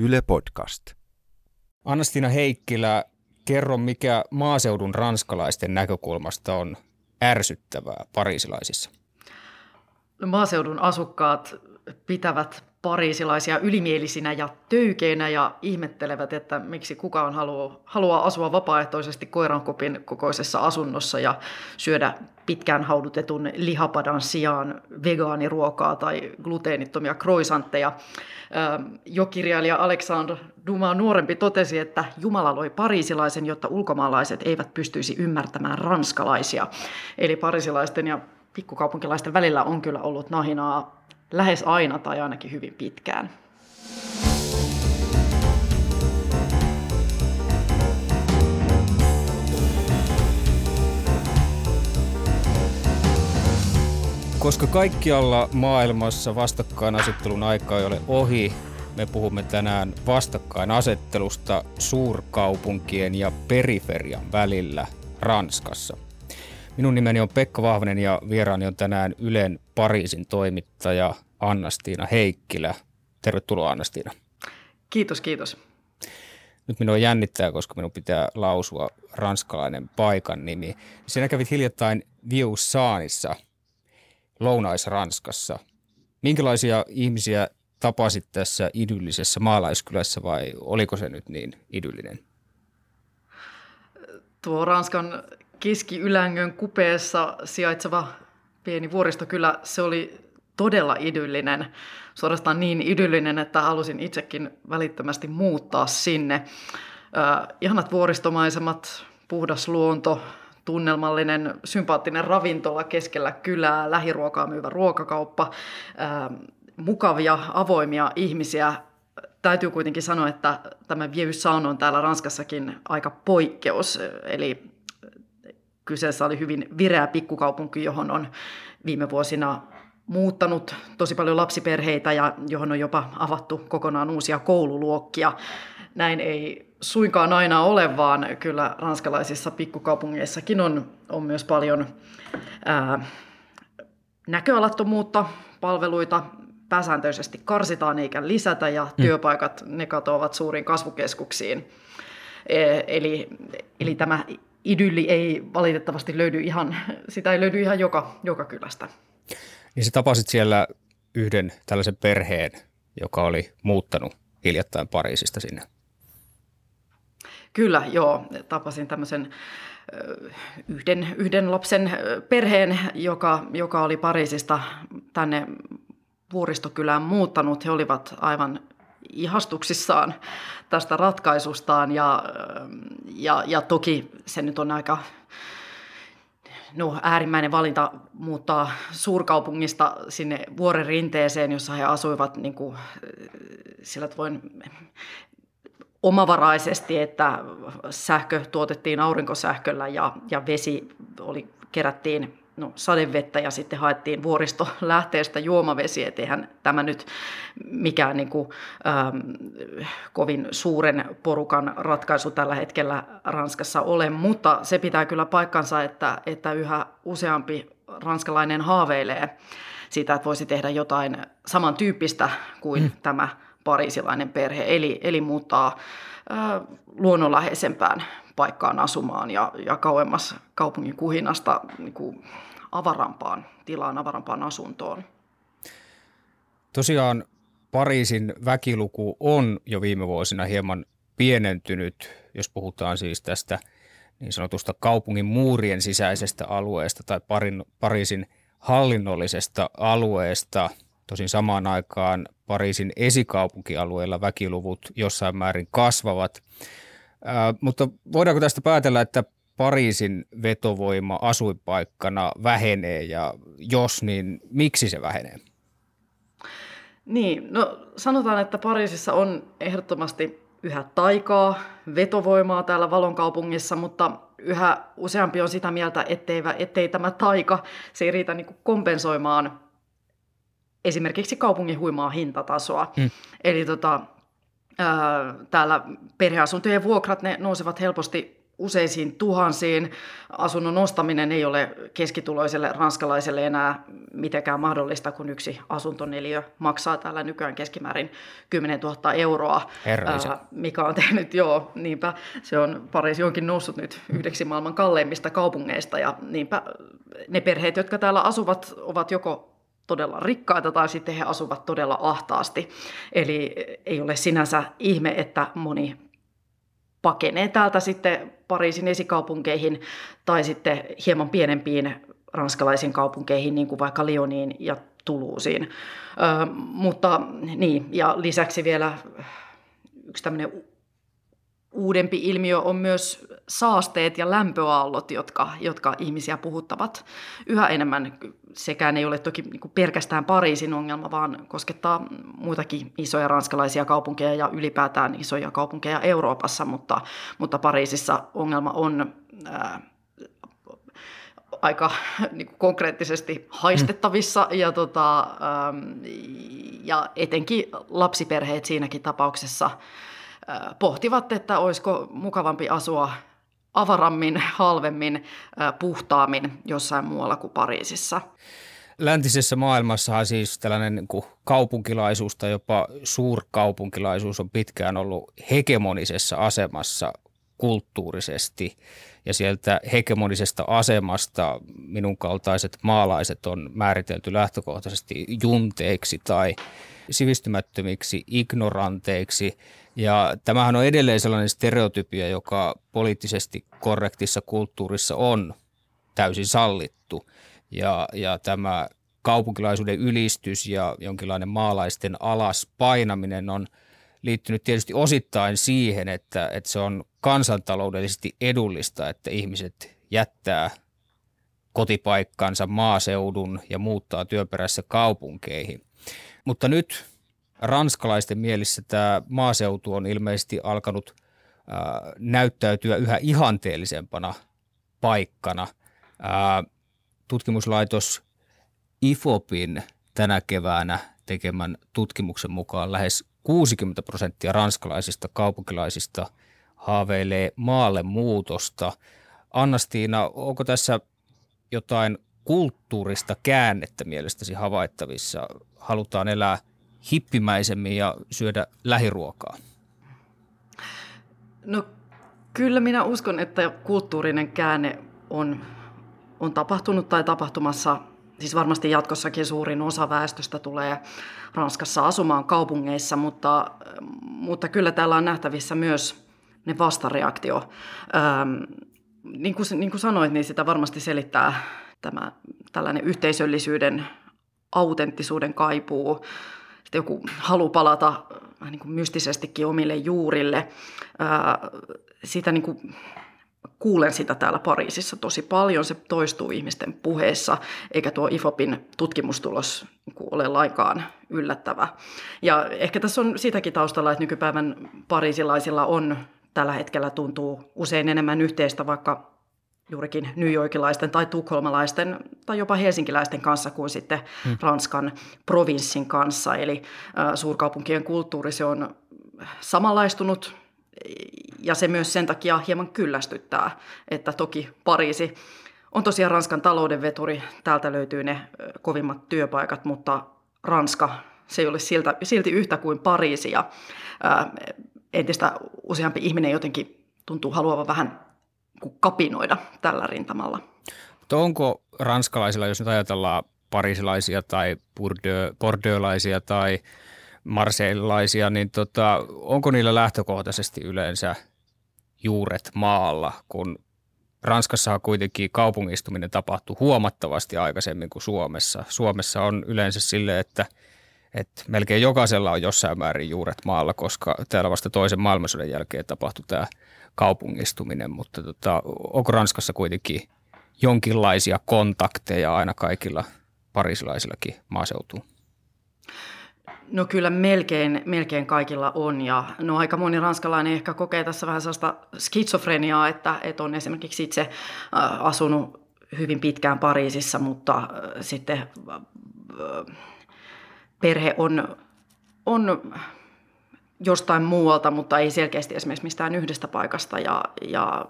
Yle Podcast. Anastina Heikkilä, kerro mikä maaseudun ranskalaisten näkökulmasta on ärsyttävää parisilaisissa? Maaseudun asukkaat pitävät pariisilaisia ylimielisinä ja töykeinä ja ihmettelevät, että miksi kukaan haluaa, haluaa asua vapaaehtoisesti koirankopin kokoisessa asunnossa ja syödä pitkään haudutetun lihapadan sijaan vegaaniruokaa tai gluteenittomia croissantteja. Jo kirjailija Alexandre Dumas nuorempi totesi, että Jumala loi pariisilaisen, jotta ulkomaalaiset eivät pystyisi ymmärtämään ranskalaisia. Eli parisilaisten ja pikkukaupunkilaisten välillä on kyllä ollut nahinaa lähes aina tai ainakin hyvin pitkään. Koska kaikkialla maailmassa vastakkainasettelun aika ei ole ohi, me puhumme tänään vastakkainasettelusta suurkaupunkien ja periferian välillä Ranskassa – Minun nimeni on Pekka Vahvenen ja vieraani on tänään Ylen Pariisin toimittaja Annastiina Heikkilä. Tervetuloa Annastiina. Kiitos, kiitos. Nyt minua jännittää, koska minun pitää lausua ranskalainen paikan nimi. Sinä kävit hiljattain Viussaanissa, Lounais-Ranskassa. Minkälaisia ihmisiä tapasit tässä idyllisessä maalaiskylässä vai oliko se nyt niin idyllinen? Tuo Ranskan Keski-Ylängön kupeessa sijaitseva pieni vuoristokylä, se oli todella idyllinen, suorastaan niin idyllinen, että halusin itsekin välittömästi muuttaa sinne. Äh, ihanat vuoristomaisemat, puhdas luonto, tunnelmallinen, sympaattinen ravintola keskellä kylää, lähiruokaa myyvä ruokakauppa, äh, mukavia, avoimia ihmisiä. Täytyy kuitenkin sanoa, että tämä Vieux on täällä Ranskassakin aika poikkeus, eli Kyseessä oli hyvin vireä pikkukaupunki, johon on viime vuosina muuttanut tosi paljon lapsiperheitä ja johon on jopa avattu kokonaan uusia koululuokkia. Näin ei suinkaan aina ole, vaan kyllä ranskalaisissa pikkukaupungeissakin on, on myös paljon ää, näköalattomuutta, palveluita pääsääntöisesti karsitaan eikä lisätä ja mm. työpaikat ne katoavat suuriin kasvukeskuksiin. E, eli, eli tämä idylli ei valitettavasti löydy ihan, sitä ei löydy ihan joka, joka kylästä. Niin sä tapasit siellä yhden tällaisen perheen, joka oli muuttanut hiljattain Pariisista sinne. Kyllä, joo. Tapasin tämmöisen yhden, yhden lapsen perheen, joka, joka oli Pariisista tänne vuoristokylään muuttanut. He olivat aivan ihastuksissaan tästä ratkaisustaan ja, ja, ja toki se nyt on aika no, äärimmäinen valinta muuttaa suurkaupungista sinne vuoren rinteeseen, jossa he asuivat niin kuin, sillä tavoin omavaraisesti, että sähkö tuotettiin aurinkosähköllä ja, ja vesi oli, kerättiin no, sadevettä ja sitten haettiin vuoristolähteestä juomavesi, eihän tämä nyt mikään niin kuin, ähm, kovin suuren porukan ratkaisu tällä hetkellä Ranskassa ole, mutta se pitää kyllä paikkansa, että, että yhä useampi ranskalainen haaveilee siitä, että voisi tehdä jotain samantyyppistä kuin mm. tämä parisilainen perhe, eli, eli muuttaa äh, luonnonläheisempään paikkaan asumaan ja, ja kauemmas kaupungin kuhinasta niin kuin avarampaan tilaan, avarampaan asuntoon. Tosiaan Pariisin väkiluku on jo viime vuosina hieman pienentynyt, jos puhutaan siis tästä niin sanotusta kaupungin muurien sisäisestä alueesta tai Parin, Pariisin hallinnollisesta alueesta. Tosin samaan aikaan Pariisin esikaupunkialueella väkiluvut jossain määrin kasvavat. Mutta voidaanko tästä päätellä, että Pariisin vetovoima asuinpaikkana vähenee ja jos, niin miksi se vähenee? Niin, no sanotaan, että Pariisissa on ehdottomasti yhä taikaa, vetovoimaa täällä valonkaupungissa, mutta yhä useampi on sitä mieltä, ettei, ettei tämä taika, se ei riitä niin kompensoimaan esimerkiksi kaupungin huimaa hintatasoa. Hmm. Eli tota, täällä perheasuntojen vuokrat ne nousevat helposti useisiin tuhansiin. Asunnon ostaminen ei ole keskituloiselle ranskalaiselle enää mitenkään mahdollista, kun yksi asuntoneliö maksaa täällä nykyään keskimäärin 10 000 euroa, ää, mikä on tehnyt, joo, niinpä. Se on Pariisi onkin noussut nyt yhdeksi maailman kalleimmista kaupungeista ja niinpä ne perheet, jotka täällä asuvat, ovat joko todella rikkaita tai sitten he asuvat todella ahtaasti. Eli ei ole sinänsä ihme, että moni pakenee täältä sitten Pariisin esikaupunkeihin tai sitten hieman pienempiin ranskalaisiin kaupunkeihin, niin kuin vaikka Lyoniin ja Tuluusiin. Ö, mutta niin, ja lisäksi vielä yksi tämmöinen uudempi ilmiö on myös saasteet ja lämpöaallot, jotka, jotka ihmisiä puhuttavat yhä enemmän. Sekään ei ole toki niin pelkästään Pariisin ongelma, vaan koskettaa muitakin isoja ranskalaisia kaupunkeja ja ylipäätään isoja kaupunkeja Euroopassa, mutta, mutta Pariisissa ongelma on ää, aika niin kuin konkreettisesti haistettavissa ja, tota, ää, ja etenkin lapsiperheet siinäkin tapauksessa – pohtivat, että olisiko mukavampi asua avarammin, halvemmin, puhtaammin jossain muualla kuin Pariisissa. Läntisessä maailmassahan siis tällainen niin kuin kaupunkilaisuus tai jopa suurkaupunkilaisuus on pitkään ollut hegemonisessa asemassa kulttuurisesti ja sieltä hegemonisesta asemasta minun kaltaiset maalaiset on määritelty lähtökohtaisesti junteiksi tai sivistymättömiksi, ignoranteiksi. Ja tämähän on edelleen sellainen stereotypia, joka poliittisesti korrektissa kulttuurissa on täysin sallittu. Ja, ja tämä kaupunkilaisuuden ylistys ja jonkinlainen maalaisten alas painaminen on liittynyt tietysti osittain siihen, että, että se on kansantaloudellisesti edullista, että ihmiset jättää kotipaikkansa maaseudun ja muuttaa työperässä kaupunkeihin. Mutta nyt ranskalaisten mielissä tämä maaseutu on ilmeisesti alkanut ää, näyttäytyä yhä ihanteellisempana paikkana. Ää, tutkimuslaitos IFOPin tänä keväänä tekemän tutkimuksen mukaan lähes 60 prosenttia ranskalaisista kaupunkilaisista haaveilee maalle muutosta. Annastiina, onko tässä jotain kulttuurista käännettä mielestäsi havaittavissa? Halutaan elää hippimäisemmin ja syödä lähiruokaa? No kyllä minä uskon, että kulttuurinen käänne on, on tapahtunut tai tapahtumassa. Siis varmasti jatkossakin suurin osa väestöstä tulee Ranskassa asumaan kaupungeissa, mutta, mutta kyllä täällä on nähtävissä myös ne vastareaktio. Ähm, niin, kuin, niin kuin sanoit, niin sitä varmasti selittää tämä tällainen yhteisöllisyyden autenttisuuden kaipuu, sitten joku halu palata vähän niin kuin mystisestikin omille juurille. Ää, sitä niin kuin, kuulen sitä täällä Pariisissa tosi paljon, se toistuu ihmisten puheessa, eikä tuo IFOPin tutkimustulos niin ole lainkaan yllättävä. Ja ehkä tässä on sitäkin taustalla, että nykypäivän pariisilaisilla on tällä hetkellä tuntuu usein enemmän yhteistä vaikka juurikin New Yorkilaisten tai tukholmalaisten tai jopa helsinkiläisten kanssa kuin sitten hmm. Ranskan provinssin kanssa. Eli äh, suurkaupunkien kulttuuri se on samanlaistunut ja se myös sen takia hieman kyllästyttää, että toki Pariisi on tosiaan Ranskan talouden veturi, täältä löytyy ne kovimmat työpaikat, mutta Ranska, se ei ole siltä, silti yhtä kuin Pariisi ja ää, entistä useampi ihminen jotenkin tuntuu haluavan vähän kapinoida tällä rintamalla. Mutta onko ranskalaisilla, jos nyt ajatellaan parisilaisia tai bordeauxlaisia tai marseillaisia, niin tota, onko niillä lähtökohtaisesti yleensä juuret maalla, kun Ranskassa kuitenkin kaupungistuminen tapahtuu huomattavasti aikaisemmin kuin Suomessa. Suomessa on yleensä sille, että, että melkein jokaisella on jossain määrin juuret maalla, koska täällä vasta toisen maailmansodan jälkeen tapahtui tämä kaupungistuminen, mutta tota, onko Ranskassa kuitenkin jonkinlaisia kontakteja aina kaikilla parisilaisillakin maaseutuun? No kyllä melkein, melkein kaikilla on ja no aika moni ranskalainen ehkä kokee tässä vähän sellaista skitsofreniaa, että, että on esimerkiksi itse äh, asunut hyvin pitkään Pariisissa, mutta äh, sitten äh, perhe on, on jostain muualta, mutta ei selkeästi esimerkiksi mistään yhdestä paikasta. Ja, ja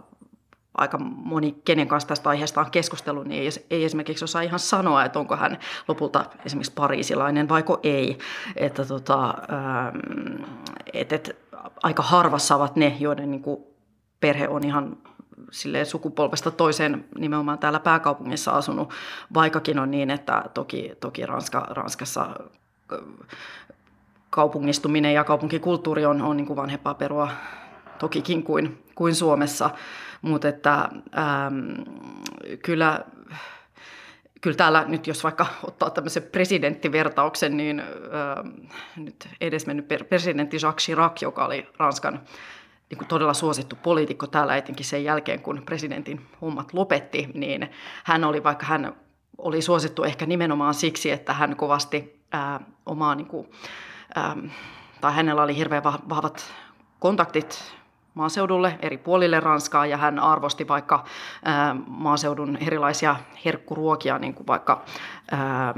aika moni, kenen kanssa tästä aiheesta on keskustellut, niin ei, ei esimerkiksi osaa ihan sanoa, että onko hän lopulta esimerkiksi pariisilainen vaiko ei. Että tota, et, et, aika harvassa ovat ne, joiden niin kuin perhe on ihan silleen sukupolvesta toiseen nimenomaan täällä pääkaupungissa asunut, vaikkakin on niin, että toki, toki Ranska, Ranskassa kaupungistuminen ja kaupunkikulttuuri on, on niin kuin vanhempaa perua tokikin kuin, kuin Suomessa, mutta että ähm, kyllä, kyllä täällä nyt jos vaikka ottaa tämmöisen presidenttivertauksen, niin ähm, nyt edesmennyt presidentti Jacques Chirac, joka oli Ranskan niin kuin todella suosittu poliitikko täällä etenkin sen jälkeen, kun presidentin hommat lopetti, niin hän oli, vaikka hän oli suosittu ehkä nimenomaan siksi, että hän kovasti ää, omaa, niin kuin, ää, tai hänellä oli hirveän vahvat kontaktit maaseudulle, eri puolille Ranskaa, ja hän arvosti vaikka ää, maaseudun erilaisia herkkuruokia, niin kuin vaikka ää,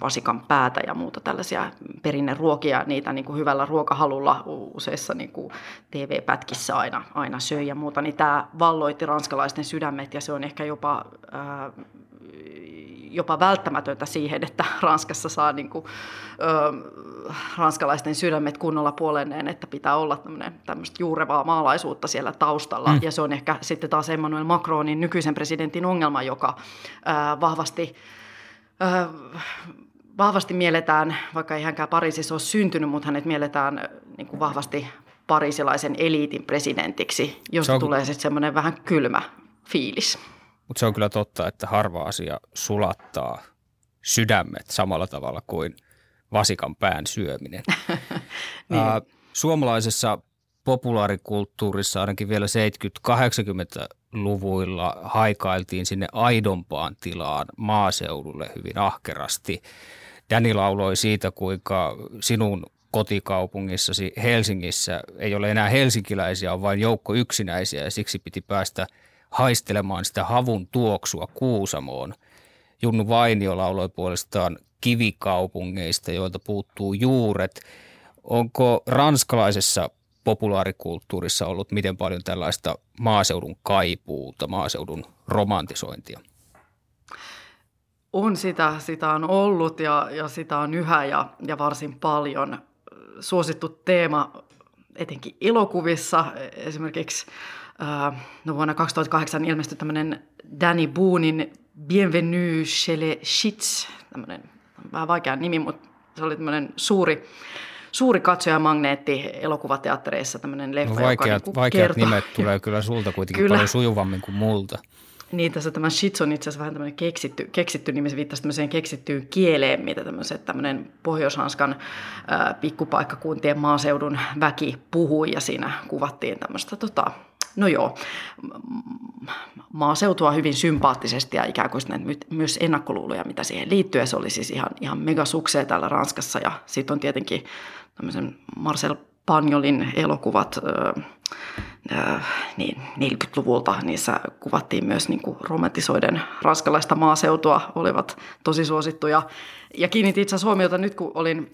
vasikan päätä ja muuta tällaisia perinneruokia, niitä niin kuin hyvällä ruokahalulla useissa niin kuin TV-pätkissä aina, aina söi ja muuta, niin tämä valloitti ranskalaisten sydämet, ja se on ehkä jopa ää, jopa välttämätöntä siihen, että Ranskassa saa niin kuin, ö, ranskalaisten sydämet kunnolla puolenneen, että pitää olla tämmöistä juurevaa maalaisuutta siellä taustalla. Mm. Ja se on ehkä sitten taas Emmanuel Macronin nykyisen presidentin ongelma, joka ö, vahvasti... Ö, vahvasti mielletään, vaikka ei hänkään Pariisissa ole syntynyt, mutta hänet mielletään niin kuin vahvasti parisilaisen eliitin presidentiksi, josta on... tulee sitten semmoinen vähän kylmä fiilis. Mutta se on kyllä totta, että harva asia sulattaa sydämet samalla tavalla kuin vasikan pään syöminen. niin. uh, suomalaisessa populaarikulttuurissa ainakin vielä 70-80-luvuilla haikailtiin sinne aidompaan tilaan maaseudulle hyvin ahkerasti. Dani lauloi siitä, kuinka sinun kotikaupungissasi Helsingissä ei ole enää helsinkiläisiä, on vain joukko yksinäisiä ja siksi piti päästä – haistelemaan sitä havun tuoksua Kuusamoon. Junnu Vainio lauloi puolestaan kivikaupungeista, joilta puuttuu juuret. Onko ranskalaisessa populaarikulttuurissa ollut miten paljon tällaista maaseudun kaipuuta, maaseudun romantisointia? On sitä, sitä on ollut ja, ja sitä on yhä ja, ja varsin paljon. Suosittu teema etenkin elokuvissa, esimerkiksi no vuonna 2008 ilmestyi tämmöinen Danny Boonin Bienvenue chez les Shits, tämmöinen vähän vaikea nimi, mutta se oli tämmöinen suuri, suuri katsojamagneetti elokuvateattereissa tämmöinen leffa, no vaikeat, joka niin vaikeat kertoo. nimet tulee kyllä sulta kuitenkin kyllä. paljon sujuvammin kuin multa. Niin, tässä tämä shits on itse asiassa vähän tämmöinen keksitty, keksitty nimi, se viittasi tämmöiseen keksittyyn kieleen, mitä tämmöiset, tämmöinen Pohjois-Hanskan ää, pikkupaikkakuntien maaseudun väki puhui, ja siinä kuvattiin tämmöistä tota, no joo, maaseutua hyvin sympaattisesti ja ikään kuin myös ennakkoluuloja, mitä siihen liittyy. Se oli siis ihan, ihan megasuksea täällä Ranskassa. Ja sitten on tietenkin tämmöisen Marcel Panjolin elokuvat niin 40-luvulta. Niissä kuvattiin myös niin kuin romantisoiden ranskalaista maaseutua, olivat tosi suosittuja. Ja kiinnitin itse asiassa huomiota nyt, kun olin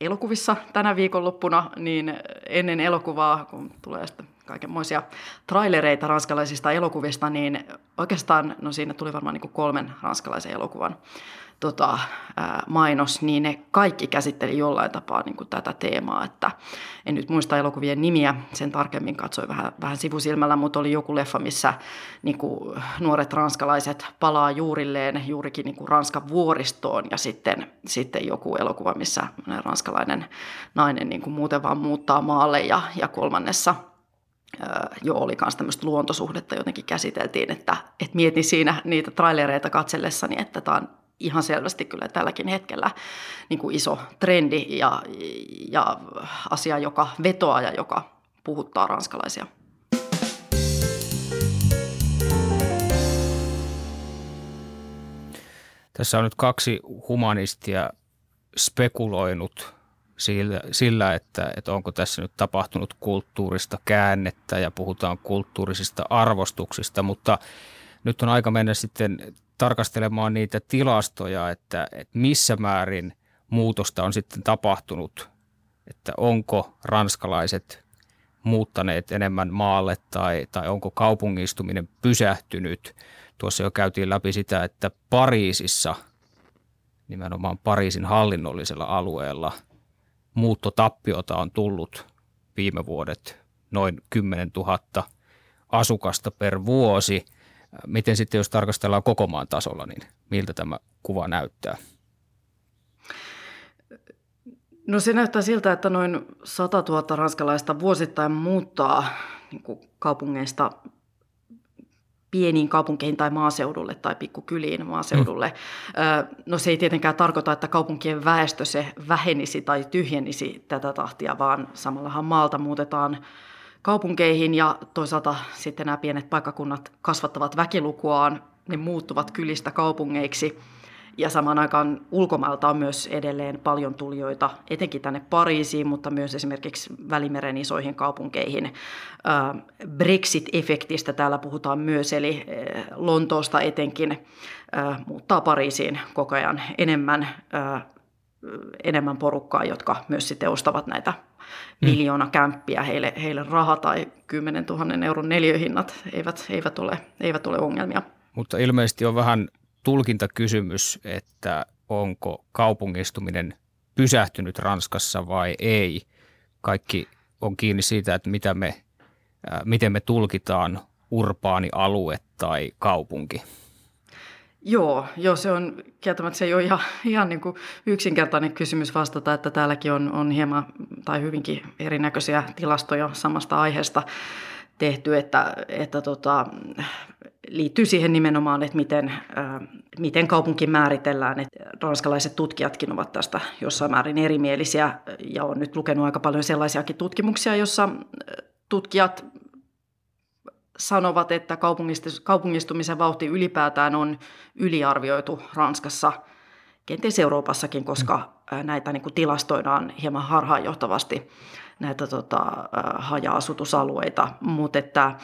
elokuvissa tänä viikonloppuna, niin ennen elokuvaa, kun tulee sitten kaikenmoisia trailereita ranskalaisista elokuvista, niin oikeastaan, no siinä tuli varmaan niin kuin kolmen ranskalaisen elokuvan tota, ää, mainos, niin ne kaikki käsitteli jollain tapaa niin kuin tätä teemaa, että en nyt muista elokuvien nimiä, sen tarkemmin katsoin vähän, vähän sivusilmällä, mutta oli joku leffa, missä niin kuin nuoret ranskalaiset palaa juurilleen juurikin niin kuin Ranskan vuoristoon ja sitten, sitten joku elokuva, missä ranskalainen nainen niin kuin muuten vaan muuttaa maalle ja, ja kolmannessa jo oli myös tämmöistä luontosuhdetta jotenkin käsiteltiin, että, että mietin siinä niitä trailereita katsellessani, että tämä on ihan selvästi kyllä tälläkin hetkellä niin kuin iso trendi ja, ja asia, joka vetoaa ja joka puhuttaa ranskalaisia. Tässä on nyt kaksi humanistia spekuloinut sillä, sillä että, että onko tässä nyt tapahtunut kulttuurista käännettä ja puhutaan kulttuurisista arvostuksista, mutta nyt on aika mennä sitten tarkastelemaan niitä tilastoja, että, että missä määrin muutosta on sitten tapahtunut, että onko ranskalaiset muuttaneet enemmän maalle tai, tai onko kaupungistuminen pysähtynyt. Tuossa jo käytiin läpi sitä, että Pariisissa, nimenomaan Pariisin hallinnollisella alueella, muuttotappiota on tullut viime vuodet noin 10 000 asukasta per vuosi. Miten sitten, jos tarkastellaan koko maan tasolla, niin miltä tämä kuva näyttää? No se näyttää siltä, että noin 100 000 ranskalaista vuosittain muuttaa niin kaupungeista pieniin kaupunkeihin tai maaseudulle tai pikkukyliin maaseudulle. Mm. No se ei tietenkään tarkoita, että kaupunkien väestö se vähenisi tai tyhjenisi tätä tahtia, vaan samallahan maalta muutetaan kaupunkeihin ja toisaalta sitten nämä pienet paikkakunnat kasvattavat väkilukuaan, ne muuttuvat kylistä kaupungeiksi – ja samaan aikaan ulkomailta on myös edelleen paljon tulijoita, etenkin tänne Pariisiin, mutta myös esimerkiksi Välimeren isoihin kaupunkeihin. Brexit-efektistä täällä puhutaan myös, eli Lontoosta etenkin muuttaa Pariisiin koko ajan enemmän, enemmän porukkaa, jotka myös sitten ostavat näitä mm. miljoona kämppiä. Heille, heille raha tai 10 000 euron neljöhinnat eivät, eivät, ole, eivät ole ongelmia. Mutta ilmeisesti on vähän tulkintakysymys, että onko kaupungistuminen pysähtynyt Ranskassa vai ei. Kaikki on kiinni siitä, että mitä me, miten me tulkitaan urbaani alue tai kaupunki. Joo, joo, se on kieltämättä se ei ole ihan, ihan niin kuin yksinkertainen kysymys vastata, että täälläkin on, on hieman tai hyvinkin erinäköisiä tilastoja samasta aiheesta tehty, että, että tota, liittyy siihen nimenomaan, että miten, ää, miten kaupunki määritellään. Että ranskalaiset tutkijatkin ovat tästä jossain määrin erimielisiä ja on nyt lukenut aika paljon sellaisiakin tutkimuksia, jossa tutkijat sanovat, että kaupungistumisen vauhti ylipäätään on yliarvioitu Ranskassa, kenties Euroopassakin, koska näitä niin kuin tilastoidaan hieman harhaanjohtavasti näitä tota, haja-asutusalueita, mutta että,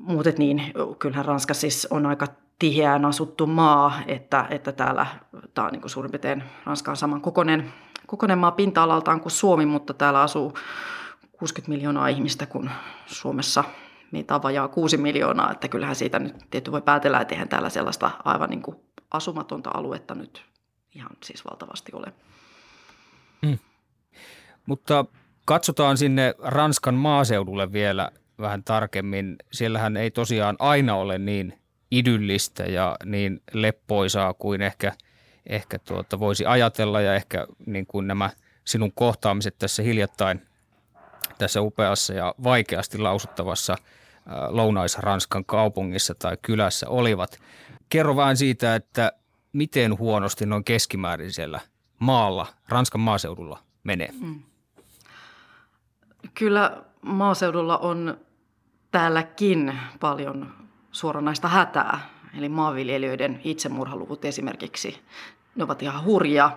mut et niin, kyllähän Ranska siis on aika tiheään asuttu maa, että, että täällä tämä on niin suurin piirtein Ranska on saman kokoinen, kokoinen maa pinta-alaltaan kuin Suomi, mutta täällä asuu 60 miljoonaa ihmistä, kun Suomessa meitä on vajaa 6 miljoonaa, että kyllähän siitä nyt tietty voi päätellä, että eihän täällä sellaista aivan niin kuin asumatonta aluetta nyt ihan siis valtavasti ole. Hmm. Mutta katsotaan sinne Ranskan maaseudulle vielä vähän tarkemmin. Siellähän ei tosiaan aina ole niin idyllistä ja niin leppoisaa kuin ehkä, ehkä tuota voisi ajatella ja ehkä niin kuin nämä sinun kohtaamiset tässä hiljattain tässä upeassa ja vaikeasti lausuttavassa Lounais-Ranskan kaupungissa tai kylässä olivat. Kerro vähän siitä, että miten huonosti noin keskimäärisellä maalla, Ranskan maaseudulla menee. Hmm. Kyllä maaseudulla on täälläkin paljon suoranaista hätää, eli maanviljelijöiden itsemurhaluvut esimerkiksi, ne ovat ihan hurjia.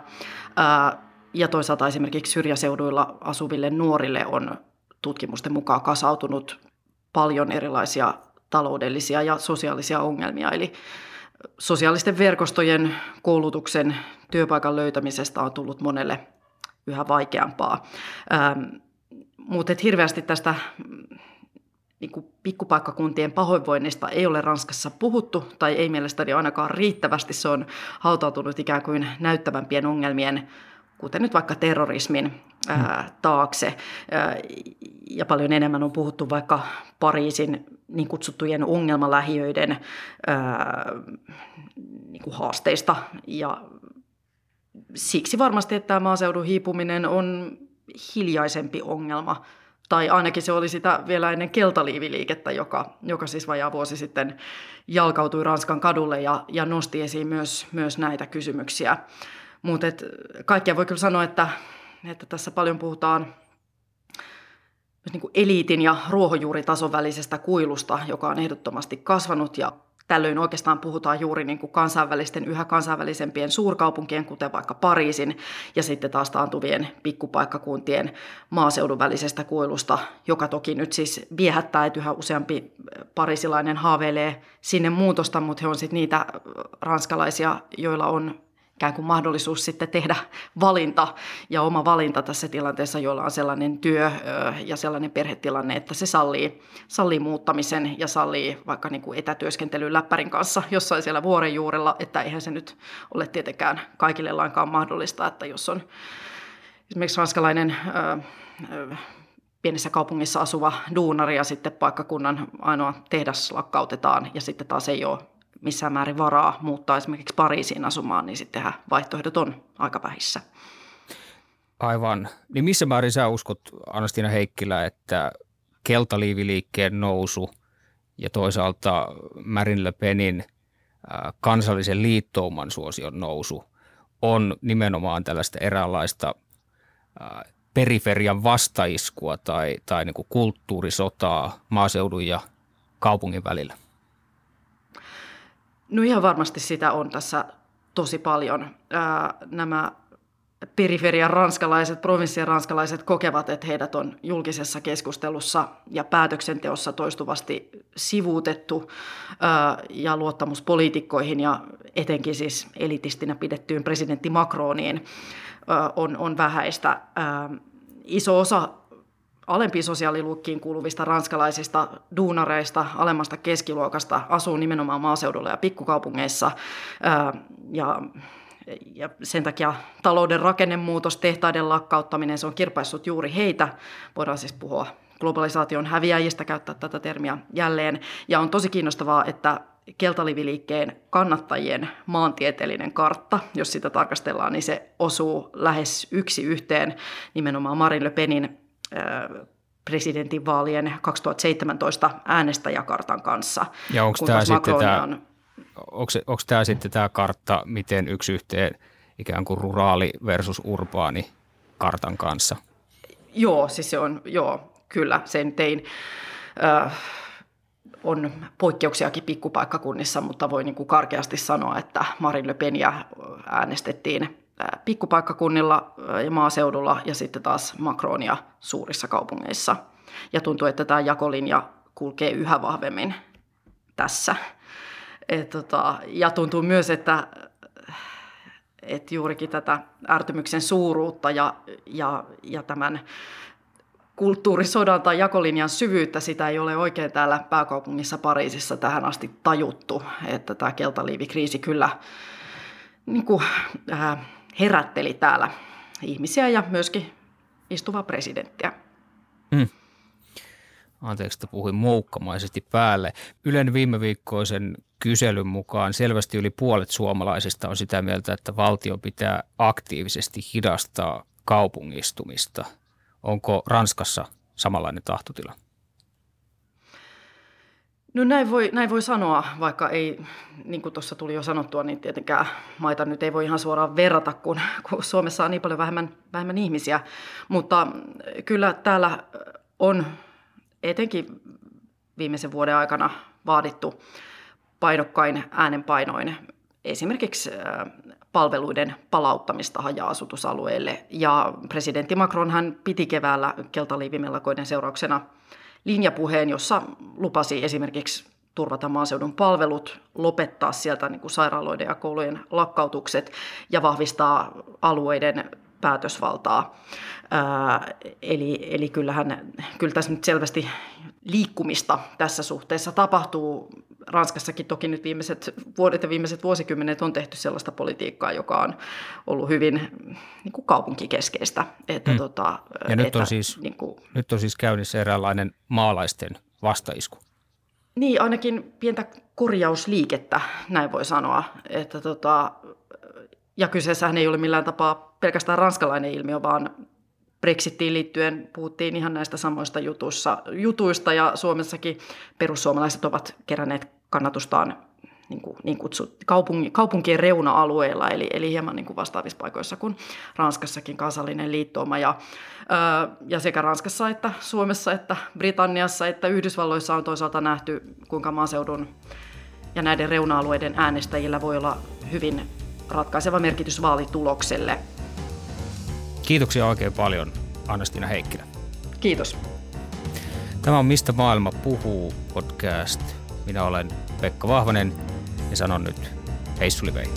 Ja toisaalta esimerkiksi syrjäseuduilla asuville nuorille on tutkimusten mukaan kasautunut paljon erilaisia taloudellisia ja sosiaalisia ongelmia. Eli sosiaalisten verkostojen, koulutuksen, työpaikan löytämisestä on tullut monelle yhä vaikeampaa. Mutta hirveästi tästä mm, niin kuin pikkupaikkakuntien pahoinvoinnista ei ole Ranskassa puhuttu, tai ei mielestäni ainakaan riittävästi. Se on hautautunut ikään kuin näyttävämpien ongelmien, kuten nyt vaikka terrorismin ää, mm. taakse. Ää, ja paljon enemmän on puhuttu vaikka Pariisin niin kutsuttujen ongelmalähiöiden ää, niin kuin haasteista. Ja siksi varmasti, että tämä maaseudun hiipuminen on hiljaisempi ongelma. Tai ainakin se oli sitä vielä ennen keltaliiviliikettä, joka, joka siis vajaa vuosi sitten jalkautui Ranskan kadulle ja, ja nosti esiin myös, myös näitä kysymyksiä. Mutta kaikkia voi kyllä sanoa, että, että tässä paljon puhutaan niin kuin eliitin ja ruohonjuuritason välisestä kuilusta, joka on ehdottomasti kasvanut ja Tällöin oikeastaan puhutaan juuri niin kuin kansainvälisten, yhä kansainvälisempien suurkaupunkien, kuten vaikka Pariisin, ja sitten taas taantuvien pikkupaikkakuntien maaseudun välisestä kuilusta, joka toki nyt siis viehättää, että yhä useampi parisilainen haaveilee sinne muutosta, mutta he on sitten niitä ranskalaisia, joilla on ikään kuin mahdollisuus sitten tehdä valinta. Ja oma valinta tässä tilanteessa, jolla on sellainen työ ja sellainen perhetilanne, että se sallii, sallii muuttamisen ja sallii vaikka niin kuin etätyöskentelyn läppärin kanssa jossain siellä vuoren juurella, että eihän se nyt ole tietenkään kaikille lainkaan mahdollista, että jos on esimerkiksi ranskalainen pienessä kaupungissa asuva duunari ja sitten paikkakunnan ainoa tehdas lakkautetaan ja sitten taas ei ole missään määrin varaa muuttaa esimerkiksi Pariisiin asumaan, niin sittenhän vaihtoehdot on aika vähissä. Aivan. Niin missä määrin sä uskot, Anastina Heikkilä, että keltaliiviliikkeen nousu ja toisaalta Marin Le Penin kansallisen liittouman suosion nousu on nimenomaan tällaista eräänlaista periferian vastaiskua tai, tai niin kuin kulttuurisotaa maaseudun ja kaupungin välillä? No ihan varmasti sitä on tässä tosi paljon. Ää, nämä periferian ranskalaiset, provinssien ranskalaiset kokevat, että heidät on julkisessa keskustelussa ja päätöksenteossa toistuvasti sivuutettu ää, ja luottamuspoliitikkoihin ja etenkin siis elitistinä pidettyyn presidentti Macroniin ää, on, on vähäistä. Ää, iso osa alempiin sosiaaliluokkiin kuuluvista ranskalaisista duunareista, alemmasta keskiluokasta asuu nimenomaan maaseudulla ja pikkukaupungeissa. Ja, ja sen takia talouden rakennemuutos, tehtaiden lakkauttaminen, se on kirpaissut juuri heitä. Voidaan siis puhua globalisaation häviäjistä, käyttää tätä termiä jälleen. Ja on tosi kiinnostavaa, että keltaliviliikkeen kannattajien maantieteellinen kartta, jos sitä tarkastellaan, niin se osuu lähes yksi yhteen nimenomaan Marine Le Penin presidentinvaalien 2017 äänestäjäkartan kanssa. Ja onko tämä sitten tämä, on... onko, onko tämä sitten tämä kartta, miten yksi yhteen ikään kuin ruraali versus urbaani kartan kanssa? Joo, siis se on, joo, kyllä, sen tein. Äh, on poikkeuksiakin pikkupaikkakunnissa, mutta voi niin kuin karkeasti sanoa, että Marine Le Penia äänestettiin pikkupaikkakunnilla ja maaseudulla ja sitten taas Macronia suurissa kaupungeissa. Ja tuntuu, että tämä jakolinja kulkee yhä vahvemmin tässä. Et tota, ja tuntuu myös, että, että juurikin tätä ärtymyksen suuruutta ja, ja, ja tämän kulttuurisodan tai jakolinjan syvyyttä, sitä ei ole oikein täällä pääkaupungissa Pariisissa tähän asti tajuttu, että tämä keltaliivikriisi kyllä niin kuin, äh, herätteli täällä ihmisiä ja myöskin istuvaa presidenttiä. Mm. Anteeksi, että puhuin moukkamaisesti päälle. Ylen viime viikkoisen kyselyn mukaan selvästi yli puolet suomalaisista on sitä mieltä, että valtio pitää aktiivisesti hidastaa kaupungistumista. Onko Ranskassa samanlainen tahtotila? No näin voi, näin voi sanoa, vaikka ei, niin kuin tuossa tuli jo sanottua, niin tietenkään maita nyt ei voi ihan suoraan verrata, kun, kun Suomessa on niin paljon vähemmän, vähemmän ihmisiä. Mutta kyllä täällä on etenkin viimeisen vuoden aikana vaadittu painokkain äänenpainoin esimerkiksi palveluiden palauttamista haja-asutusalueille. Ja presidentti Macron hän piti keväällä keltaliivimellakoiden seurauksena – linjapuheen, jossa lupasi esimerkiksi turvata maaseudun palvelut, lopettaa sieltä niin kuin sairaaloiden ja koulujen lakkautukset ja vahvistaa alueiden päätösvaltaa. Ää, eli, eli kyllähän, kyllä tässä nyt selvästi liikkumista tässä suhteessa tapahtuu. Ranskassakin toki nyt viimeiset vuodet ja viimeiset vuosikymmenet on tehty sellaista politiikkaa, joka on ollut hyvin niin kuin kaupunkikeskeistä. Että, mm. tota, ja nyt, että, on siis, niin kuin, nyt on siis käynnissä eräänlainen maalaisten vastaisku. Niin, ainakin pientä korjausliikettä, näin voi sanoa. Että tota, ja kyseessähän ei ole millään tapaa pelkästään ranskalainen ilmiö, vaan Brexitiin liittyen puhuttiin ihan näistä samoista jutuissa, jutuista ja Suomessakin perussuomalaiset ovat keränneet kannatustaan niin, kuin, niin kutsut, kaupunki, kaupunkien reuna-alueilla, eli, eli hieman niin kuin vastaavissa paikoissa kuin Ranskassakin kansallinen liittooma. Ja, ja sekä Ranskassa että Suomessa että Britanniassa että Yhdysvalloissa on toisaalta nähty, kuinka maaseudun ja näiden reuna-alueiden äänestäjillä voi olla hyvin ratkaiseva merkitys vaalitulokselle. Kiitoksia oikein paljon Anastina Heikkilä. Kiitos. Tämä on Mistä maailma puhuu podcast. Minä olen Pekka Vahvanen ja sanon nyt heissuli vei.